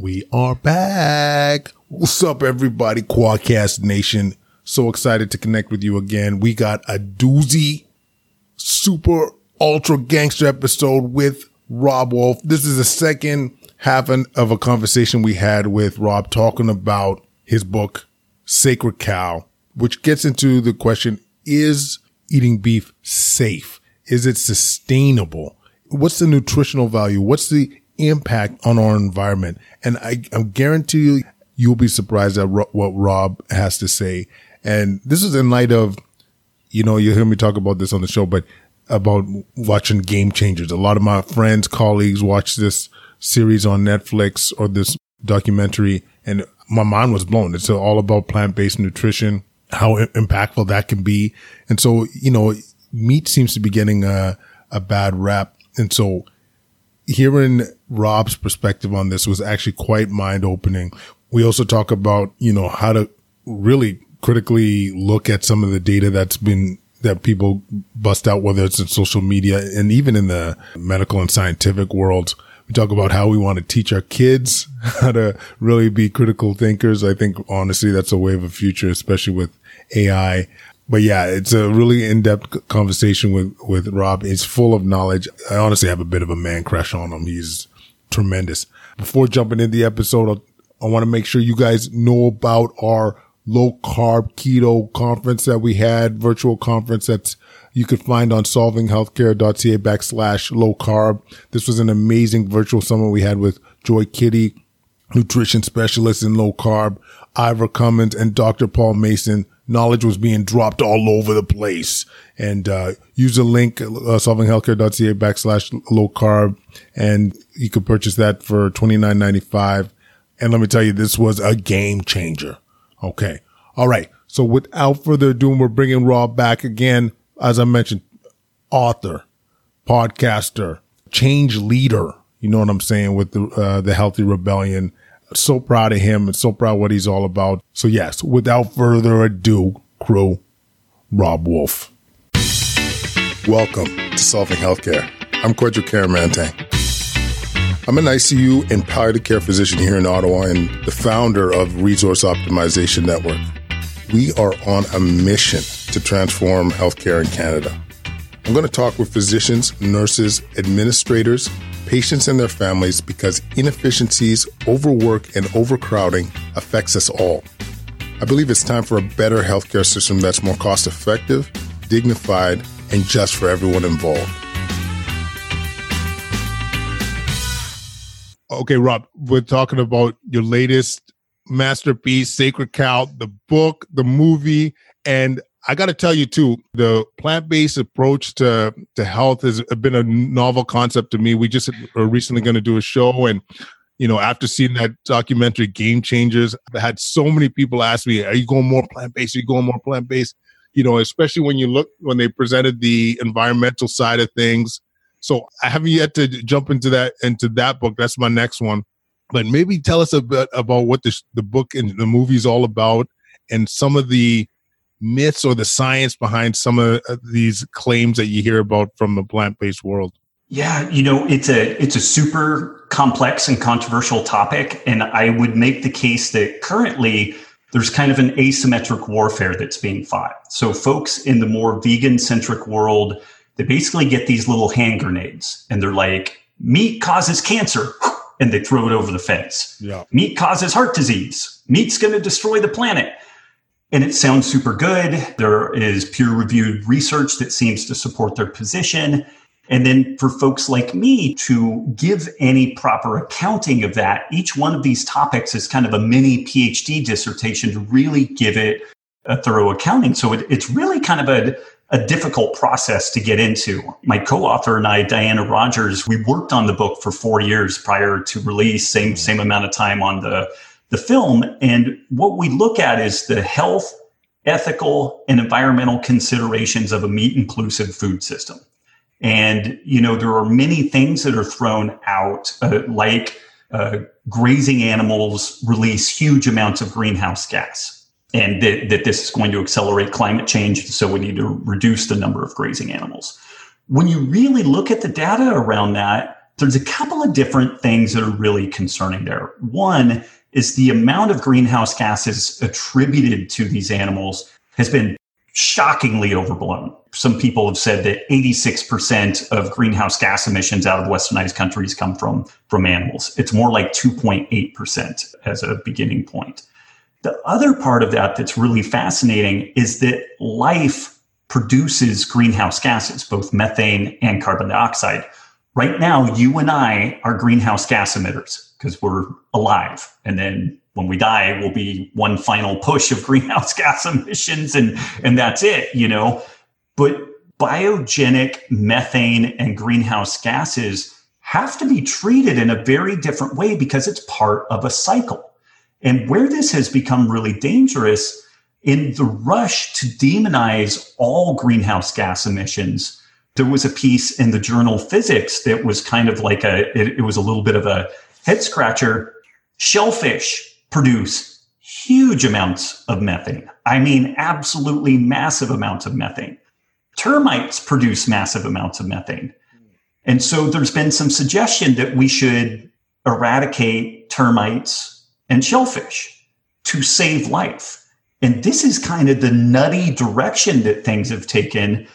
We are back. What's up, everybody? Quadcast Nation. So excited to connect with you again. We got a doozy, super ultra gangster episode with Robb Wolf. This is the second half of a conversation we had with Robb talking about his book, Sacred Cow, which gets into the question, is eating beef safe? Is it sustainable? What's the nutritional value? What's the impact on our environment? And I, I guarantee you, you'll be surprised at ro- what Robb has to say. And this is in light of, you know, you hear me talk about this on the show, but about watching Game Changers. A lot of my friends, colleagues watch this series on Netflix or this documentary and my mind was blown. It's all about plant-based nutrition, how impactful that can be. And so, you know, meat seems to be getting a, a bad rap. And so hearing Robb's perspective on this was actually quite mind opening. We also talk about, you know, how to really critically look at some of the data that's been that people bust out, whether it's in social media and even in the medical and scientific world. We talk about how we want to teach our kids how to really be critical thinkers. I think honestly, that's a wave of future, especially with AI. But yeah, it's a really in-depth conversation with, with Robb. It's full of knowledge. I honestly have a bit of a man crush on him. He's tremendous. Before jumping into the episode, I want to make sure you guys know about our low carb keto conference that we had, virtual conference that's you could find on solvinghealthcare.ca backslash low carb. This was an amazing virtual summit we had with Joy Kiddie, nutrition specialist in low carb, Ivor Cummins and Dr. Paul Mason. Knowledge was being dropped all over the place and, uh, use the link, uh, solvinghealthcare.ca backslash low carb and you could purchase that for twenty nine ninety five. And let me tell you, this was a game changer. Okay. All right. So without further ado, we're bringing Robb back again. As I mentioned, author, podcaster, change leader. You know what I'm saying with the, uh, the healthy rebellion. So proud of him and so proud what he's all about. So yes, without further ado, crew, Robb Wolf. Welcome to Solving Healthcare. I'm Kwadwo Kyeremanteng. I'm an ICU and palliative care physician here in Ottawa and the founder of Resource Optimization Network. We are on a mission to transform healthcare in Canada. I'm going to talk with physicians, nurses, administrators, patients, and their families because inefficiencies, overwork, and overcrowding affects us all. I believe it's time for a better healthcare system that's more cost effective, dignified, and just for everyone involved. Okay, Robb, we're talking about your latest masterpiece, Sacred Cow, the book, the movie, and I got to tell you too, the plant-based approach to to health has been a novel concept to me. We just are recently going to do a show, and you know, after seeing that documentary Game Changers, I had so many people ask me, "Are you going more plant-based? Are you going more plant-based?" You know, especially when you look when they presented the environmental side of things so I haven't yet to jump into that into that book. That's my next one. But maybe tell us a bit about what the the book and the movie is all about, and some of the myths or the science behind some of uh, these claims that you hear about from the plant based world. Yeah, you know, it's a it's a super complex and controversial topic, and I would make the case that currently there's kind of an asymmetric warfare that's being fought. So folks in the more vegan centric world they basically get these little hand grenades and they're like, meat causes cancer. And they throw it over the fence. Yeah. Meat causes heart disease. Meat's going to destroy the planet. And it sounds super good. There is peer reviewed research that seems to support their position. And then for folks like me to give any proper accounting of that, each one of these topics is kind of a mini PhD dissertation to really give it a thorough accounting. So it, it's really kind of a, a difficult process to get into. My co-author and I, Diana Rogers, we worked on the book for four years prior to release, same same amount of time on the the film. And what we look at is the health, ethical, and environmental considerations of a meat inclusive food system. And you know there are many things that are thrown out, uh, like uh, grazing animals release huge amounts of greenhouse gas and that, that this is going to accelerate climate change. So we need to reduce the number of grazing animals. When you really look at the data around that, there's a couple of different things that are really concerning there. One is the amount of greenhouse gases attributed to these animals has been shockingly overblown. Some people have said that 86% of greenhouse gas emissions out of westernized countries come from, from animals. It's more like 2.8% as a beginning point. The other part of that that's really fascinating is that life produces greenhouse gases, both methane and carbon dioxide. Right now, you and I are greenhouse gas emitters because we're alive. And then when we die, we'll be one final push of greenhouse gas emissions and, and that's it, you know. But biogenic methane and greenhouse gases have to be treated in a very different way because it's part of a cycle. And where this has become really dangerous in the rush to demonize all greenhouse gas emissions, there was a piece in the journal Physics that was kind of like a, it, it was a little bit of a head scratcher. Shellfish produce huge amounts of methane. I mean, absolutely massive amounts of methane. Termites produce massive amounts of methane. And so there's been some suggestion that we should eradicate termites and shellfish to save life. And this is kind of the nutty direction that things have taken.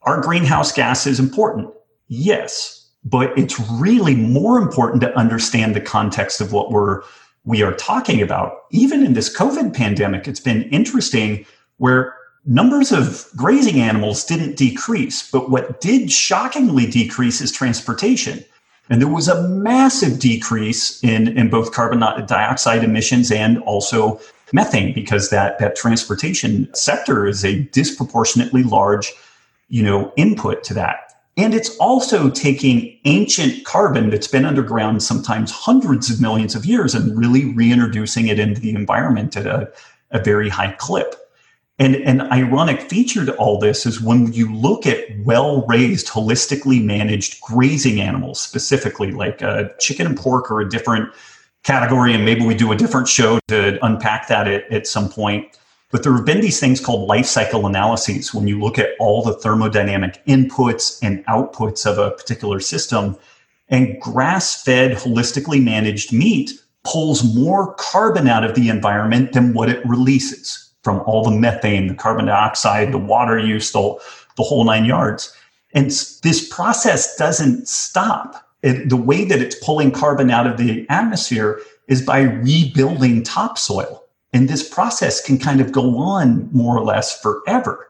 Are greenhouse gases important? Yes, but it's really more important to understand the context of what we're we are talking about. Even in this COVID pandemic, it's been interesting where numbers of grazing animals didn't decrease, but what did shockingly decrease is transportation. And there was a massive decrease in, in both carbon dioxide emissions and also methane because that, that transportation sector is a disproportionately large, you know, input to that. And it's also taking ancient carbon that's been underground sometimes hundreds of millions of years and really reintroducing it into the environment at a, a very high clip. And an ironic feature to all this is when you look at well raised, holistically managed grazing animals, specifically like a chicken and pork or a different category, and maybe we do a different show to unpack that at, at some point but there have been these things called life cycle analyses when you look at all the thermodynamic inputs and outputs of a particular system. And grass fed, holistically managed meat pulls more carbon out of the environment than what it releases from all the methane, the carbon dioxide, the water use, the, the whole nine yards. And this process doesn't stop. It, the way that it's pulling carbon out of the atmosphere is by rebuilding topsoil. And this process can kind of go on more or less forever.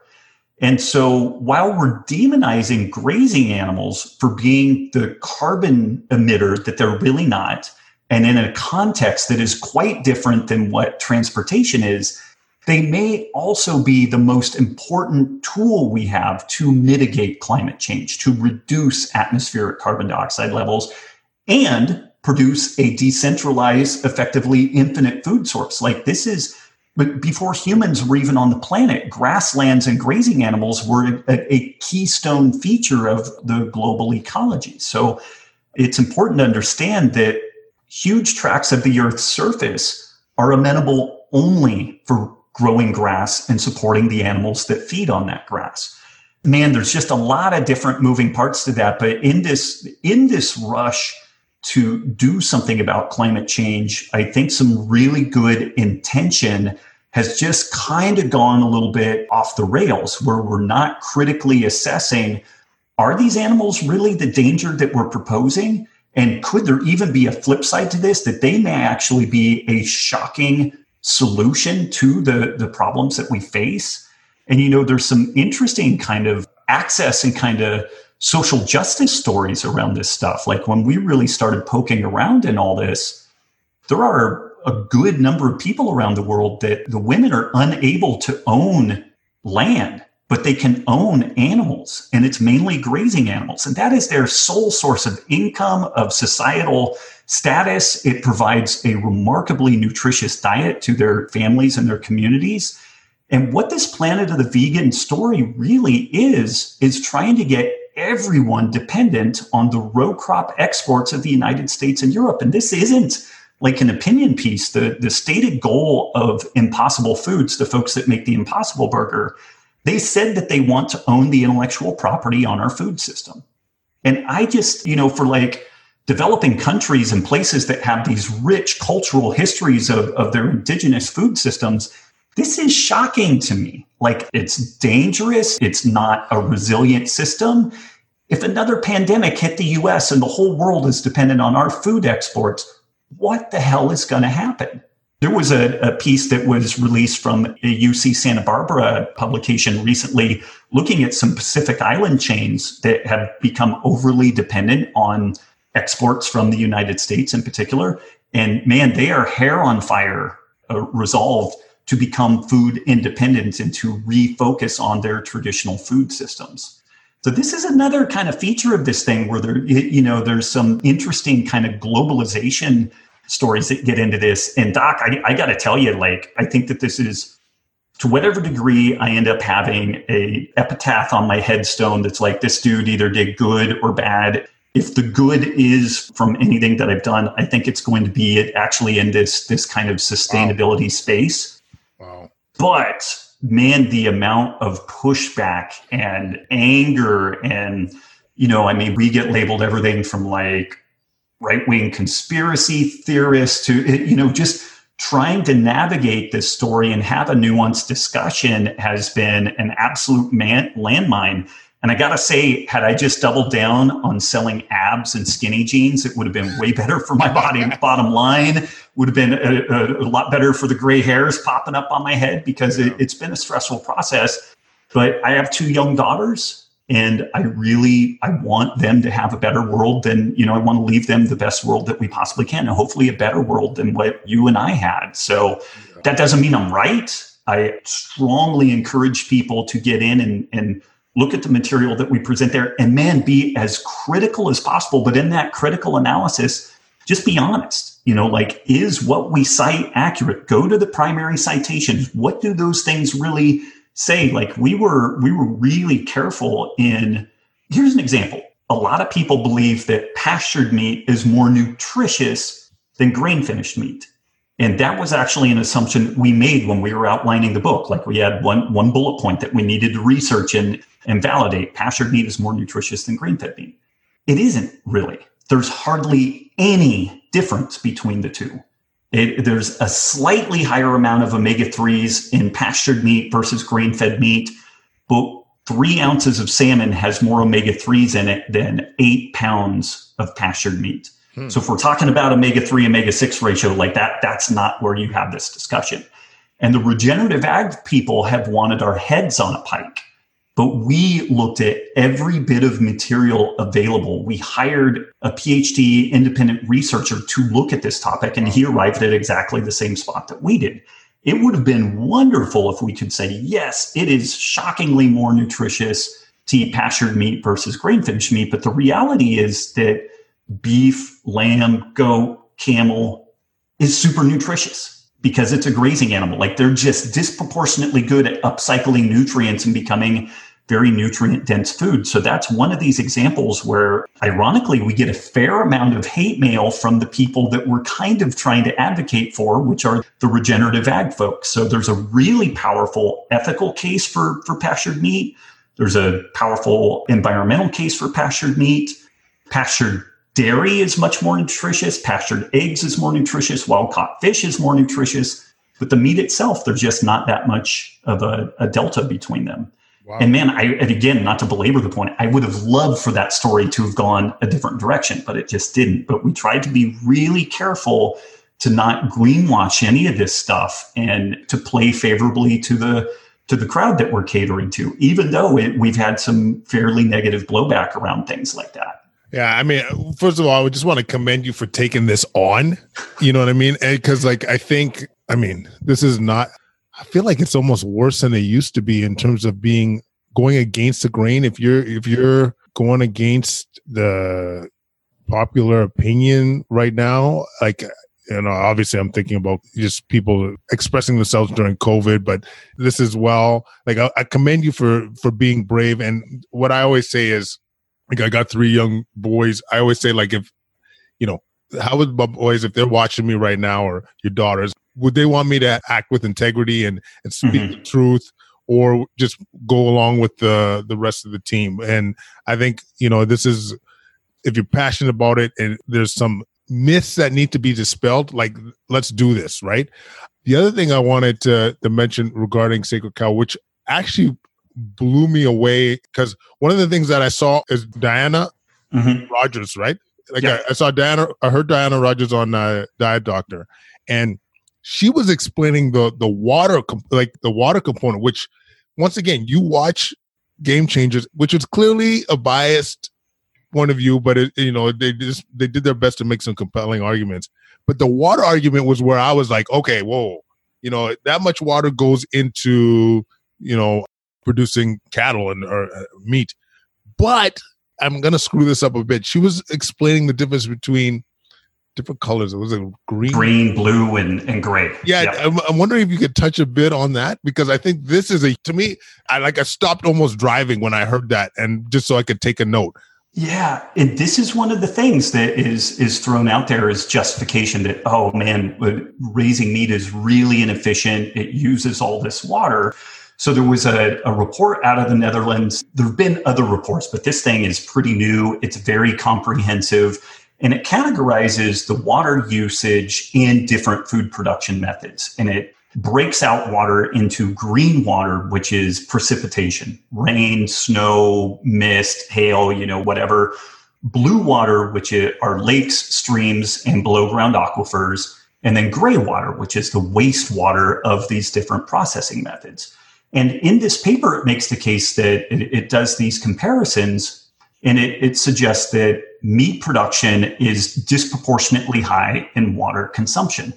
And so while we're demonizing grazing animals for being the carbon emitter that they're really not, and in a context that is quite different than what transportation is, they may also be the most important tool we have to mitigate climate change, to reduce atmospheric carbon dioxide levels, and produce a decentralized, effectively infinite food source. Like this is, but before humans were even on the planet, grasslands and grazing animals were a, a keystone feature of the global ecology. So it's important to understand that huge tracts of the Earth's surface are amenable only for growing grass and supporting the animals that feed on that grass. Man, there's just a lot of different moving parts to that. But in this, in this rush to do something about climate change, I think some really good intention has just kind of gone a little bit off the rails where we're not critically assessing are these animals really the danger that we're proposing? And could there even be a flip side to this that they may actually be a shocking solution to the, the problems that we face? And, you know, there's some interesting kind of access and kind of social justice stories around this stuff. Like when we really started poking around in all this, there are a good number of people around the world that the women are unable to own land, but they can own animals, and it's mainly grazing animals. And that is their sole source of income, of societal status. It provides a remarkably nutritious diet to their families and their communities. And what this Planet of the Vegan story really is, is trying to get everyone dependent on the row crop exports of the United States and Europe. And this isn't like an opinion piece. The, the stated goal of Impossible Foods, the folks that make the Impossible Burger, they said that they want to own the intellectual property on our food system. And I just, you know, for like developing countries and places that have these rich cultural histories of, of their indigenous food systems, this is shocking to me. Like it's dangerous. It's not a resilient system. If another pandemic hit the US and the whole world is dependent on our food exports, what the hell is going to happen? There was a, a, piece that was released from a UC Santa Barbara publication recently looking at some Pacific Island chains that have become overly dependent on exports from the United States in particular. And man, they are hair on fire uh, resolved to become food independent and to refocus on their traditional food systems. So this is another kind of feature of this thing where there, you know, there's some interesting kind of globalization stories that get into this. And Doc, I, I got to tell you, like, I think that this is to whatever degree I end up having a epitaph on my headstone that's like this dude either did good or bad if the good is from anything that I've done, I think it's going to be it actually in this this kind of sustainability wow. space. But man, the amount of pushback and anger and you know, I mean, we get labeled everything from like right wing conspiracy theorists to eh, you know just trying to navigate this story and have a nuanced discussion has been an absolute man- landmine and I gotta say, had I just doubled down on selling abs and skinny jeans, it would have been way better for my body. bottom line would have been a, a, a, lot better for the gray hairs popping up on my head because it, it's been a stressful process. But I have two young daughters, and I really I want them to have a better world than you know. I want to leave them the best world that we possibly can, and hopefully a better world than what you and I had. So that doesn't mean I'm right. I strongly encourage people to get in and and look at the material that we present there, and man, be as critical as possible. But in that critical analysis, just be honest. You know, like, is what we cite accurate? Go to the primary citations. What do those things really say? Like, we were we were really careful in. Here's an example. A lot of people believe that pastured meat is more nutritious than grain finished meat. And that was actually an assumption we made when we were outlining the book. Like we had one, one bullet point that we needed to research and, and validate. Pastured meat is more nutritious than grain fed meat. It isn't really. There's hardly any difference between the two. It, there's a slightly higher amount of omega 3s in pastured meat versus grain fed meat, but three ounces of salmon has more omega 3s in it than eight pounds of pastured meat. Hmm. So if we're talking about omega 3, omega 6 ratio like that, that's not where you have this discussion. And the regenerative ag people have wanted our heads on a pike. But we looked at every bit of material available. We hired a PhD independent researcher to look at this topic, and he arrived at exactly the same spot that we did. It would have been wonderful if we could say, yes, it is shockingly more nutritious to eat pastured meat versus grain finished meat. But the reality is that beef, lamb, goat, camel is super nutritious because it's a grazing animal. Like they're just disproportionately good at upcycling nutrients and becoming very nutrient dense food. So that's one of these examples where ironically we get a fair amount of hate mail from the people that we're kind of trying to advocate for, which are the regenerative ag folks. So there's a really powerful ethical case for, for pastured meat. There's a powerful environmental case for pastured meat. Pastured Dairy is much more nutritious. Pastured eggs is more nutritious. Wild caught fish is more nutritious. But the meat itself, there's just not that much of a, a delta between them. Wow. And man, I and again, not to belabor the point, I would have loved for that story to have gone a different direction, but it just didn't. But we tried to be really careful to not greenwash any of this stuff and to play favorably to the to the crowd that we're catering to, even though it, we've had some fairly negative blowback around things like that. Yeah, I mean, first of all, I would just want to commend you for taking this on. You know what I mean? Because, like, I think, I mean, this is not. I feel like it's almost worse than it used to be in terms of being going against the grain. If you're if you're going against the popular opinion right now, like you know, obviously I'm thinking about just people expressing themselves during COVID, but this as well. Like I, I commend you for for being brave. And what I always say is like I got three young boys. I always say like if you know how would my boys if they're watching me right now or your daughters would they want me to act with integrity and and speak mm-hmm. the truth or just go along with the the rest of the team and i think you know this is if you're passionate about it and there's some myths that need to be dispelled, like let's do this, right? The other thing I wanted to, to mention regarding Sacred Cow, which actually blew me away, because one of the things that I saw is Diana mm-hmm. Rogers, right? Like yeah. I, I, saw Diana, I heard Diana Rogers on uh, Diet Doctor, and she was explaining the the water, like the water component, which once again, you watch Game Changers, which is clearly a biased point of view, but it, you know they just they did their best to make some compelling arguments. But the water argument was where I was like, okay, whoa, you know that much water goes into you know producing cattle and or uh, meat, but I'm gonna screw this up a bit. She was explaining the difference between different colors. It was a green, green, blue, and and gray. Yeah, yeah. I'm, I'm, wondering if you could touch a bit on that because I think this is a to me. I like I stopped almost driving when I heard that, and just so I could take a note. Yeah, and this is one of the things that is is thrown out there as justification that oh man, raising meat is really inefficient. It uses all this water. So there was a, a report out of the Netherlands. There have been other reports, but this thing is pretty new. It's very comprehensive and it categorizes the water usage in different food production methods. And it breaks out water into green water, which is precipitation, rain, snow, mist, hail, you know, whatever. Blue water, which are lakes, streams, and below ground aquifers. And then gray water, which is the wastewater of these different processing methods. And in this paper, it makes the case that it, it does these comparisons and it, it suggests that meat production is disproportionately high in water consumption.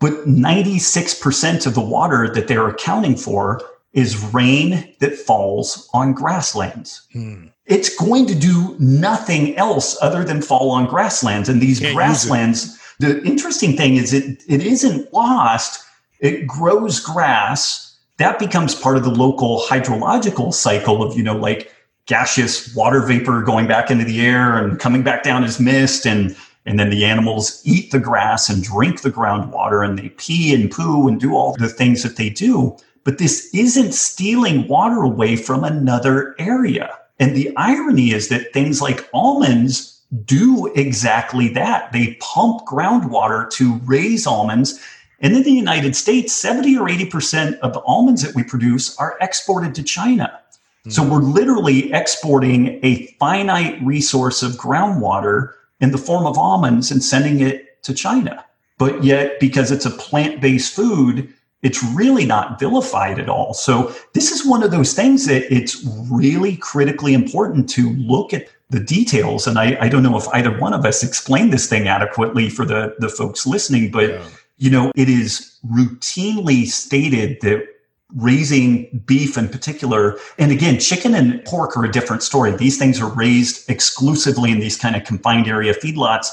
But 96% of the water that they're accounting for is rain that falls on grasslands. Hmm. It's going to do nothing else other than fall on grasslands. And these Can't grasslands, the interesting thing is it, it isn't lost. It grows grass. That becomes part of the local hydrological cycle of, you know, like gaseous water vapor going back into the air and coming back down as mist and and then the animals eat the grass and drink the groundwater and they pee and poo and do all the things that they do. But this isn't stealing water away from another area. And the irony is that things like almonds do exactly that. They pump groundwater to raise almonds and in the United States, 70 or 80% of the almonds that we produce are exported to China. So hmm. we're literally exporting a finite resource of groundwater in the form of almonds and sending it to China. But yet, because it's a plant based food, it's really not vilified at all. So this is one of those things that it's really critically important to look at the details. And I, I don't know if either one of us explained this thing adequately for the, the folks listening, but yeah. You know, it is routinely stated that raising beef in particular. And again, chicken and pork are a different story. These things are raised exclusively in these kind of confined area feedlots.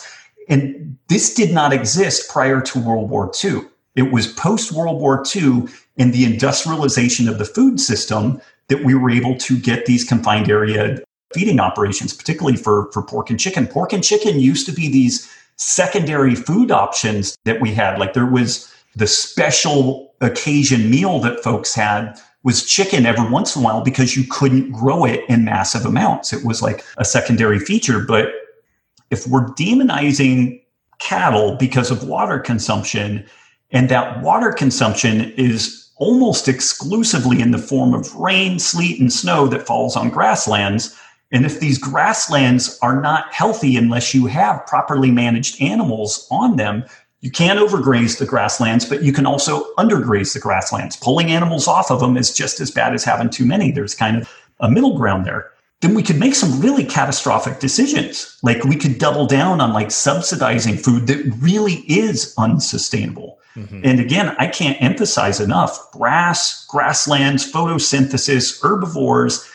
And this did not exist prior to World War II. It was post World War II and the industrialization of the food system that we were able to get these confined area feeding operations, particularly for, for pork and chicken. Pork and chicken used to be these secondary food options that we had. Like there was the special occasion meal that folks had was chicken every once in a while because you couldn't grow it in massive amounts. It was like a secondary feature. But if we're demonizing cattle because of water consumption, and that water consumption is almost exclusively in the form of rain, sleet, and snow that falls on grasslands. And if these grasslands are not healthy unless you have properly managed animals on them, you can't overgraze the grasslands, but you can also undergraze the grasslands. Pulling animals off of them is just as bad as having too many. There's kind of a middle ground there. Then we could make some really catastrophic decisions. Like we could double down on like subsidizing food that really is unsustainable. Mm-hmm. And again, I can't emphasize enough grass, grasslands, photosynthesis, herbivores.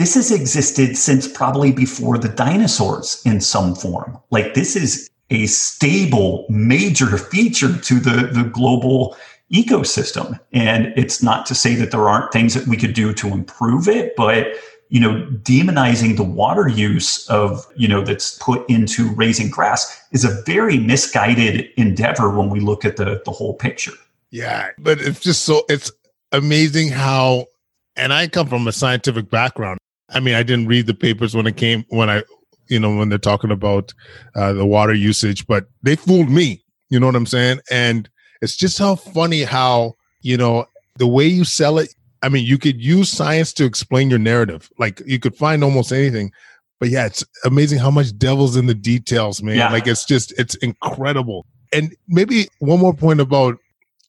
This has existed since probably before the dinosaurs in some form. Like this is a stable major feature to the, the global ecosystem. And it's not to say that there aren't things that we could do to improve it, but you know, demonizing the water use of, you know, that's put into raising grass is a very misguided endeavor when we look at the the whole picture. Yeah, but it's just so it's amazing how and I come from a scientific background. I mean, I didn't read the papers when it came when I you know, when they're talking about uh, the water usage, but they fooled me. You know what I'm saying? And it's just how funny how, you know, the way you sell it, I mean, you could use science to explain your narrative. Like you could find almost anything. But yeah, it's amazing how much devil's in the details, man. Yeah. Like it's just it's incredible. And maybe one more point about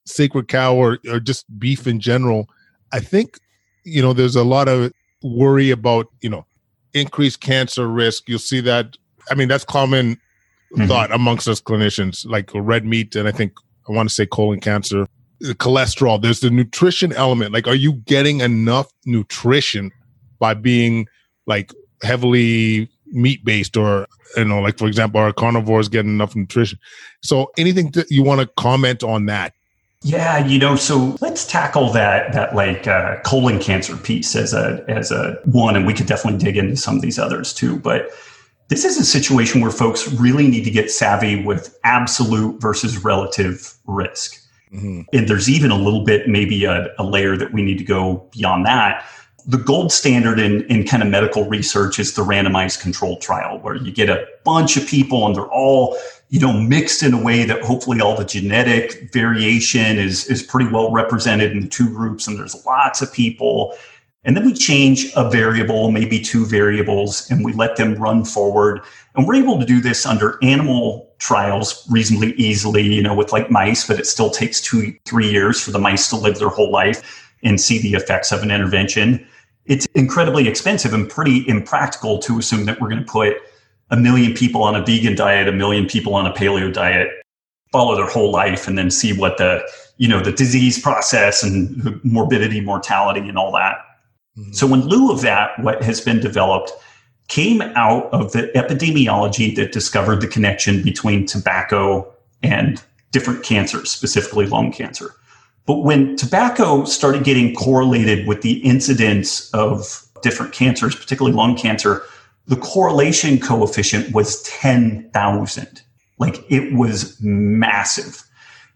sacred cow or, or just beef in general. I think, you know, there's a lot of worry about, you know, increased cancer risk. You'll see that. I mean, that's common mm-hmm. thought amongst us clinicians, like red meat, and I think I want to say colon cancer, the cholesterol. There's the nutrition element. Like, are you getting enough nutrition by being like heavily meat based, or you know, like for example, are carnivores getting enough nutrition? So, anything that you want to comment on that? Yeah, you know, so let's tackle that that like uh, colon cancer piece as a as a one, and we could definitely dig into some of these others too. But this is a situation where folks really need to get savvy with absolute versus relative risk, mm-hmm. and there's even a little bit maybe a, a layer that we need to go beyond that the gold standard in, in kind of medical research is the randomized controlled trial where you get a bunch of people and they're all you know mixed in a way that hopefully all the genetic variation is is pretty well represented in the two groups and there's lots of people. And then we change a variable maybe two variables and we let them run forward. And we're able to do this under animal trials reasonably easily you know with like mice but it still takes two three years for the mice to live their whole life and see the effects of an intervention. It's incredibly expensive and pretty impractical to assume that we're going to put a million people on a vegan diet, a million people on a paleo diet, follow their whole life, and then see what the you know the disease process and morbidity, mortality, and all that. Mm-hmm. So, in lieu of that, what has been developed came out of the epidemiology that discovered the connection between tobacco and different cancers, specifically lung cancer. But when tobacco started getting correlated with the incidence of different cancers, particularly lung cancer, the correlation coefficient was 10,000. Like it was massive.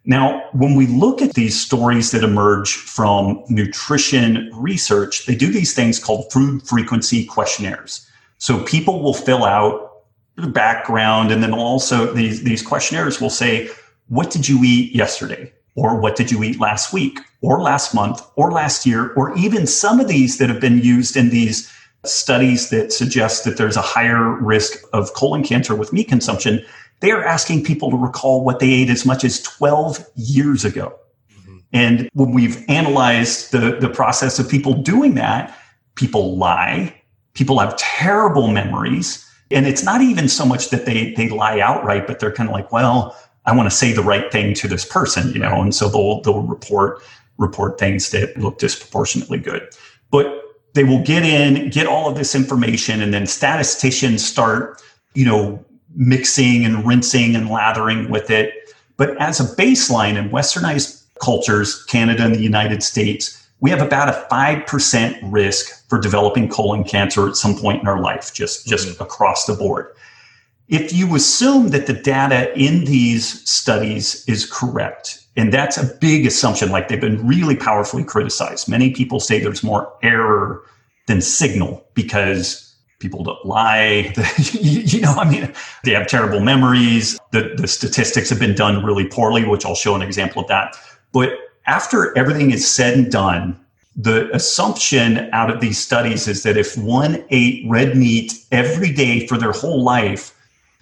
Now, when we look at these stories that emerge from nutrition research, they do these things called food frequency questionnaires. So people will fill out the background and then also these, these questionnaires will say, what did you eat yesterday? or what did you eat last week or last month or last year or even some of these that have been used in these studies that suggest that there's a higher risk of colon cancer with meat consumption they are asking people to recall what they ate as much as 12 years ago mm-hmm. and when we've analyzed the, the process of people doing that people lie people have terrible memories and it's not even so much that they they lie outright but they're kind of like well I want to say the right thing to this person, you know, and so they'll they'll report report things that look disproportionately good. But they will get in, get all of this information, and then statisticians start, you know, mixing and rinsing and lathering with it. But as a baseline in westernized cultures, Canada and the United States, we have about a 5% risk for developing colon cancer at some point in our life, just, just mm-hmm. across the board if you assume that the data in these studies is correct, and that's a big assumption, like they've been really powerfully criticized. Many people say there's more error than signal because people don't lie. you know, I mean, they have terrible memories. The, the statistics have been done really poorly, which I'll show an example of that. But after everything is said and done, the assumption out of these studies is that if one ate red meat every day for their whole life,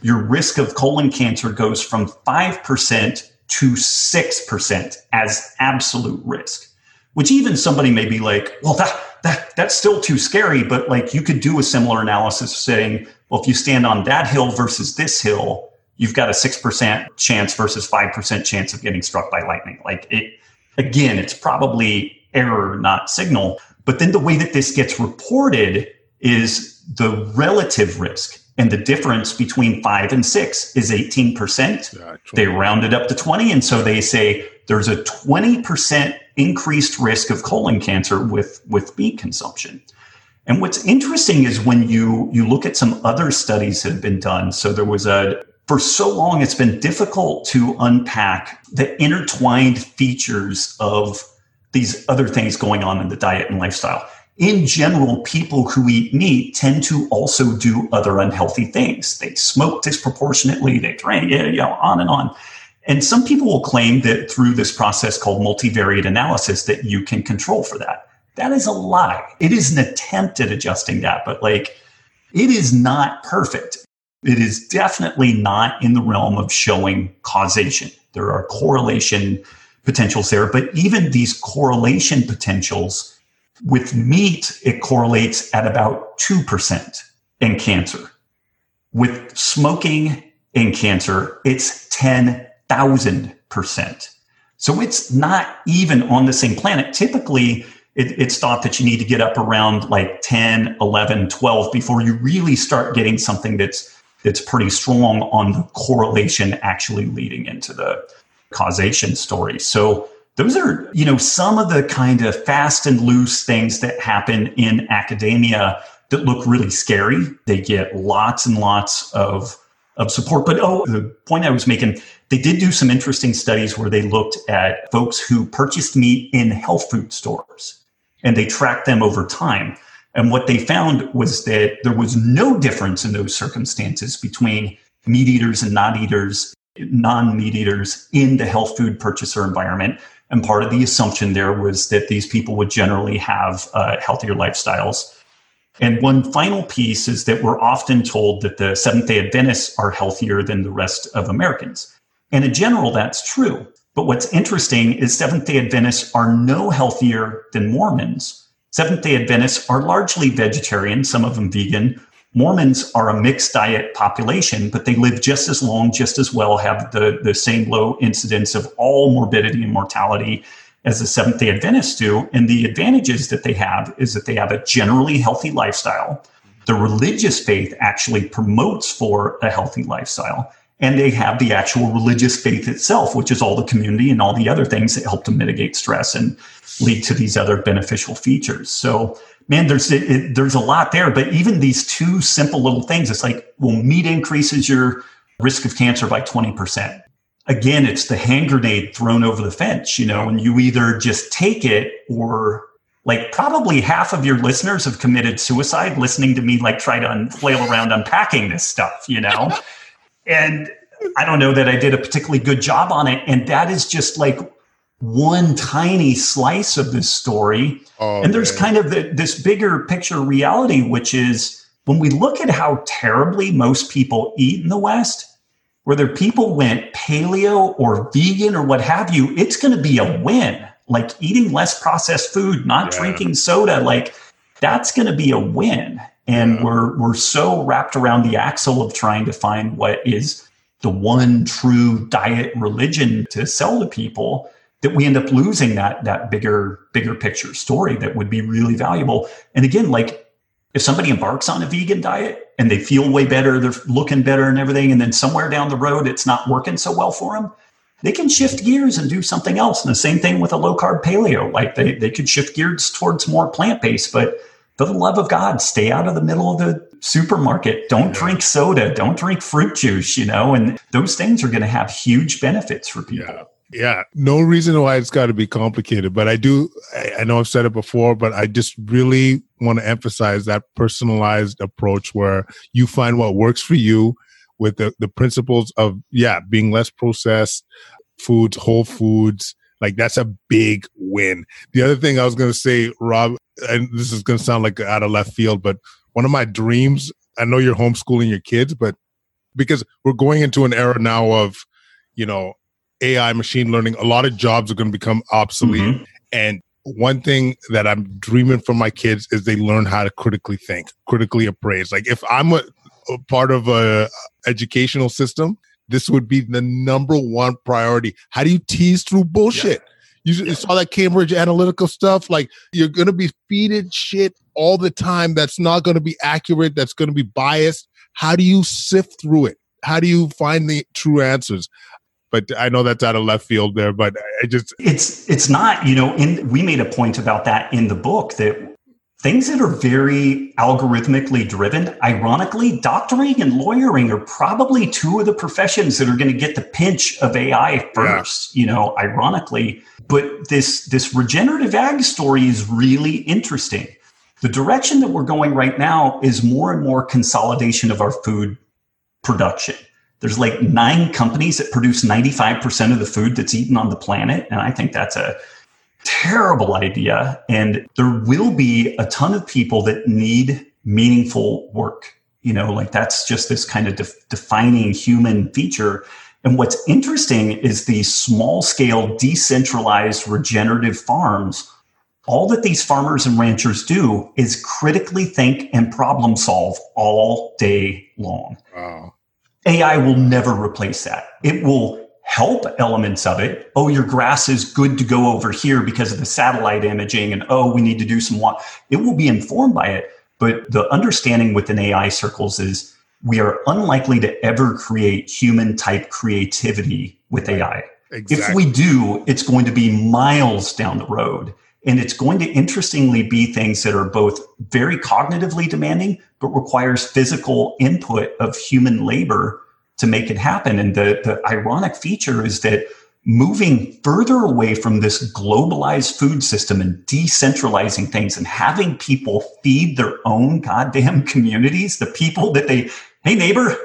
your risk of colon cancer goes from 5% to 6% as absolute risk, which even somebody may be like, well, that, that, that's still too scary. But like you could do a similar analysis saying, well, if you stand on that hill versus this hill, you've got a 6% chance versus 5% chance of getting struck by lightning. Like it, again, it's probably error, not signal. But then the way that this gets reported is the relative risk. And the difference between five and six is 18%. Yeah, they round it up to 20. And so they say there's a 20% increased risk of colon cancer with, with meat consumption. And what's interesting is when you, you look at some other studies that have been done. So there was a, for so long, it's been difficult to unpack the intertwined features of these other things going on in the diet and lifestyle. In general, people who eat meat tend to also do other unhealthy things. They smoke disproportionately, they drink, you know, on and on. And some people will claim that through this process called multivariate analysis that you can control for that. That is a lie. It is an attempt at adjusting that, but like it is not perfect. It is definitely not in the realm of showing causation. There are correlation potentials there, but even these correlation potentials with meat, it correlates at about 2% in cancer. With smoking in cancer, it's 10,000%. So it's not even on the same planet. Typically, it, it's thought that you need to get up around like 10, 11, 12 before you really start getting something that's that's pretty strong on the correlation actually leading into the causation story. So those are, you know, some of the kind of fast and loose things that happen in academia that look really scary. They get lots and lots of of support. But oh, the point I was making, they did do some interesting studies where they looked at folks who purchased meat in health food stores and they tracked them over time. And what they found was that there was no difference in those circumstances between meat eaters and not eaters, non meat eaters in the health food purchaser environment. And part of the assumption there was that these people would generally have uh, healthier lifestyles. And one final piece is that we're often told that the Seventh day Adventists are healthier than the rest of Americans. And in general, that's true. But what's interesting is Seventh day Adventists are no healthier than Mormons. Seventh day Adventists are largely vegetarian, some of them vegan. Mormons are a mixed diet population, but they live just as long, just as well, have the, the same low incidence of all morbidity and mortality as the Seventh day Adventists do. And the advantages that they have is that they have a generally healthy lifestyle. The religious faith actually promotes for a healthy lifestyle and they have the actual religious faith itself, which is all the community and all the other things that help to mitigate stress and lead to these other beneficial features. So, man, there's it, there's a lot there. But even these two simple little things, it's like, well, meat increases your risk of cancer by twenty percent. Again, it's the hand grenade thrown over the fence, you know, and you either just take it or like probably half of your listeners have committed suicide listening to me like try to un- flail around unpacking this stuff, you know. And I don't know that I did a particularly good job on it. And that is just like one tiny slice of this story. Oh, and there's man. kind of the, this bigger picture reality, which is when we look at how terribly most people eat in the West, whether people went paleo or vegan or what have you, it's going to be a win. Like eating less processed food, not yeah. drinking soda, like that's going to be a win and yeah. we're we're so wrapped around the axle of trying to find what is the one true diet religion to sell to people that we end up losing that that bigger bigger picture story that would be really valuable and again like if somebody embarks on a vegan diet and they feel way better they're looking better and everything and then somewhere down the road it's not working so well for them they can shift gears and do something else and the same thing with a low carb paleo like they, they could shift gears towards more plant-based but for the love of God, stay out of the middle of the supermarket. Don't drink soda. Don't drink fruit juice, you know, and those things are going to have huge benefits for people. Yeah. Yeah, no reason why it's got to be complicated, but I do. I know I've said it before, but I just really want to emphasize that personalized approach where you find what works for you with the, the principles of, yeah, being less processed foods, whole foods. Like that's a big win. The other thing I was going to say, Robb, and this is going to sound like out of left field, but one of my dreams, I know you're homeschooling your kids, but because we're going into an era now of, you know, AI, machine learning, a lot of jobs are going to become obsolete. Mm-hmm. And one thing that I'm dreaming for my kids is they learn how to critically think, critically appraise. Like if I'm a, a part of a educational system, this would be the number one priority. How do you tease through bullshit? Yeah. You yeah. saw that Cambridge Analytical stuff. Like you're going to be feeded shit all the time that's not going to be accurate, that's going to be biased. How do you sift through it? How do you find the true answers? But I know that's out of left field there, but I just it's it's not, you know, in we made a point about that in the book that things that are very algorithmically driven, ironically, doctoring and lawyering are probably two of the professions that are going to get the pinch of AI first, yeah. you know, ironically. But this this regenerative ag story is really interesting The direction that we're going right now is more and more consolidation of our food production. There's like nine companies that produce 95% of the food that's eaten on the planet. And I think that's a terrible idea. And there will be a ton of people that need meaningful work. You know, like that's just this kind of def- defining human feature. And what's interesting is these small scale, decentralized regenerative farms all that these farmers and ranchers do is critically think and problem solve all day long. Wow. AI will never replace that. It will help elements of it. Oh, your grass is good to go over here because of the satellite imaging, and oh, we need to do some what. It will be informed by it. But the understanding within AI circles is we are unlikely to ever create human type creativity with AI. Exactly. If we do, it's going to be miles down the road. And it's going to interestingly be things that are both very cognitively demanding, but requires physical input of human labor to make it happen. And the, the ironic feature is that moving further away from this globalized food system and decentralizing things and having people feed their own goddamn communities, the people that they, hey, neighbor,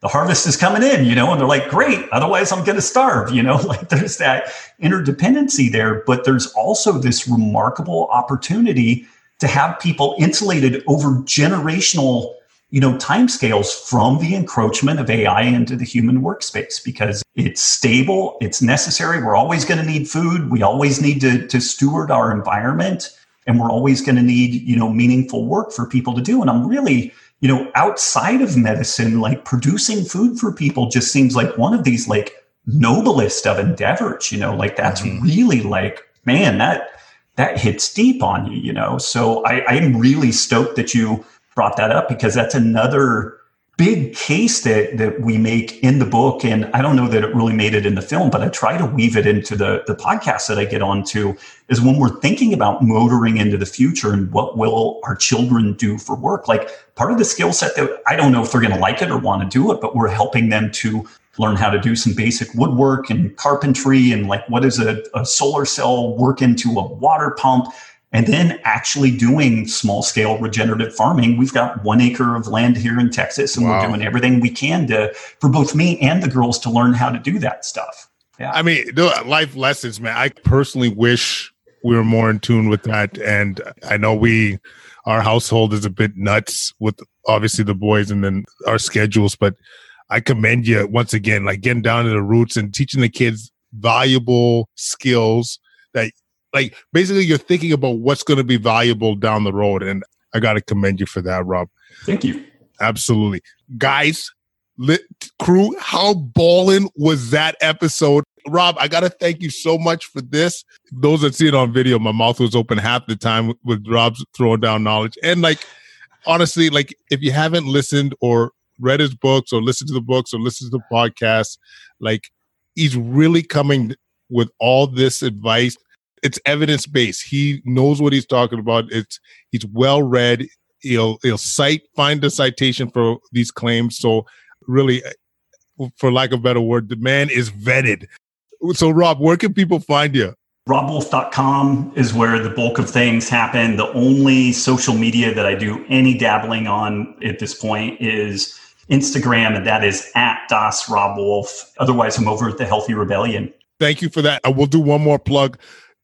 the harvest is coming in, you know, and they're like, great, otherwise I'm going to starve, you know, like there's that interdependency there. But there's also this remarkable opportunity to have people insulated over generational, you know, timescales from the encroachment of AI into the human workspace because it's stable, it's necessary. We're always going to need food. We always need to, to steward our environment and we're always going to need, you know, meaningful work for people to do. And I'm really, you know, outside of medicine, like producing food for people just seems like one of these like noblest of endeavors, you know, like that's mm-hmm. really like, man, that that hits deep on you, you know. So I, I'm really stoked that you brought that up because that's another big case that that we make in the book and i don't know that it really made it in the film but i try to weave it into the the podcast that i get onto is when we're thinking about motoring into the future and what will our children do for work. Like part of the skill set that i don't know if they're going to like it or want to do it but we're helping them to learn how to do some basic woodwork and carpentry and like what does a, a solar cell work into a water pump and then actually doing small scale regenerative farming. We've got one acre of land here in Texas, and wow. we're doing everything we can to for both me and the girls to learn how to do that stuff. Yeah. I mean, life lessons, man. I personally wish we were more in tune with that. And I know we, our household is a bit nuts with obviously the boys and then our schedules, but I commend you once again, like getting down to the roots and teaching the kids valuable skills that like basically you're thinking about what's going to be valuable down the road and i got to commend you for that Robb. Thank you. Absolutely. Guys lit crew how ballin was that episode? Robb i gotta thank you so much for this. Those that see it on video my mouth was open half the time with Robb's throwing down knowledge. And like honestly like if you haven't listened or read his books or listened to the books or listened to the podcast like he's really coming with all this advice it's evidence based. He knows what he's talking about. It's he's well read. He'll he'll cite find a citation for these claims. So really, for lack of a better word, the man is vetted. So Robb, where can people find you? robbwolf.com is where the bulk of things happen. The only social media that I do any dabbling on at this point is Instagram, and that is at Das Robb Wolf. Otherwise, I'm over at the Healthy Rebellion. Thank you for that. I will do one more plug.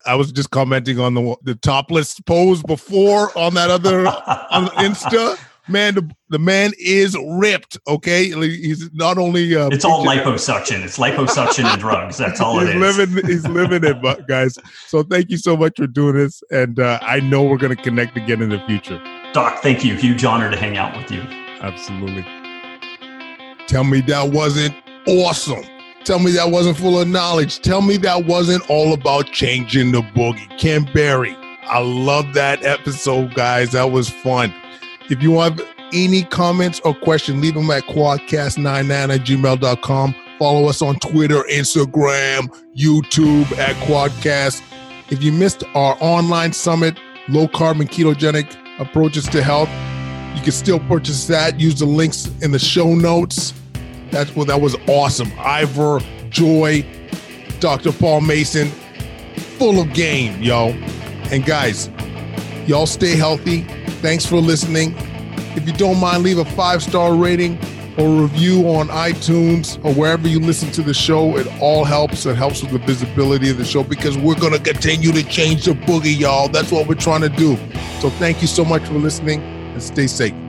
I was just commenting on the the topless pose before on that other on Insta. Man, the, the man is ripped. Okay, he's not only uh, it's all liposuction. It's liposuction and drugs. That's all he's it is. Living, he's living it, but guys. So thank you so much for doing this, and uh, I know we're going to connect again in the future. Doc, thank you. Huge honor to hang out with you. Absolutely. Tell me that wasn't awesome. Tell me that wasn't full of knowledge. Tell me that wasn't all about changing the boogie. Ken Berry. I love that episode, guys. That was fun. If you have any comments or questions, leave them at quadcast99 at gmail.com. Follow us on Twitter, Instagram, YouTube at Quadcast. If you missed our online summit, low carb and ketogenic approaches to health, you can still purchase that. Use the links in the show notes. That's well, that was awesome. Ivor, Joy, Dr. Paul Mason, full of game, yo. And guys, Y'all stay healthy. Thanks for listening. If you don't mind, leave a five star rating or review on iTunes or wherever you listen to the show. It all helps. It helps with the visibility of the show because we're going to continue to change the boogie, y'all. That's what we're trying to do. So thank you so much for listening and stay safe.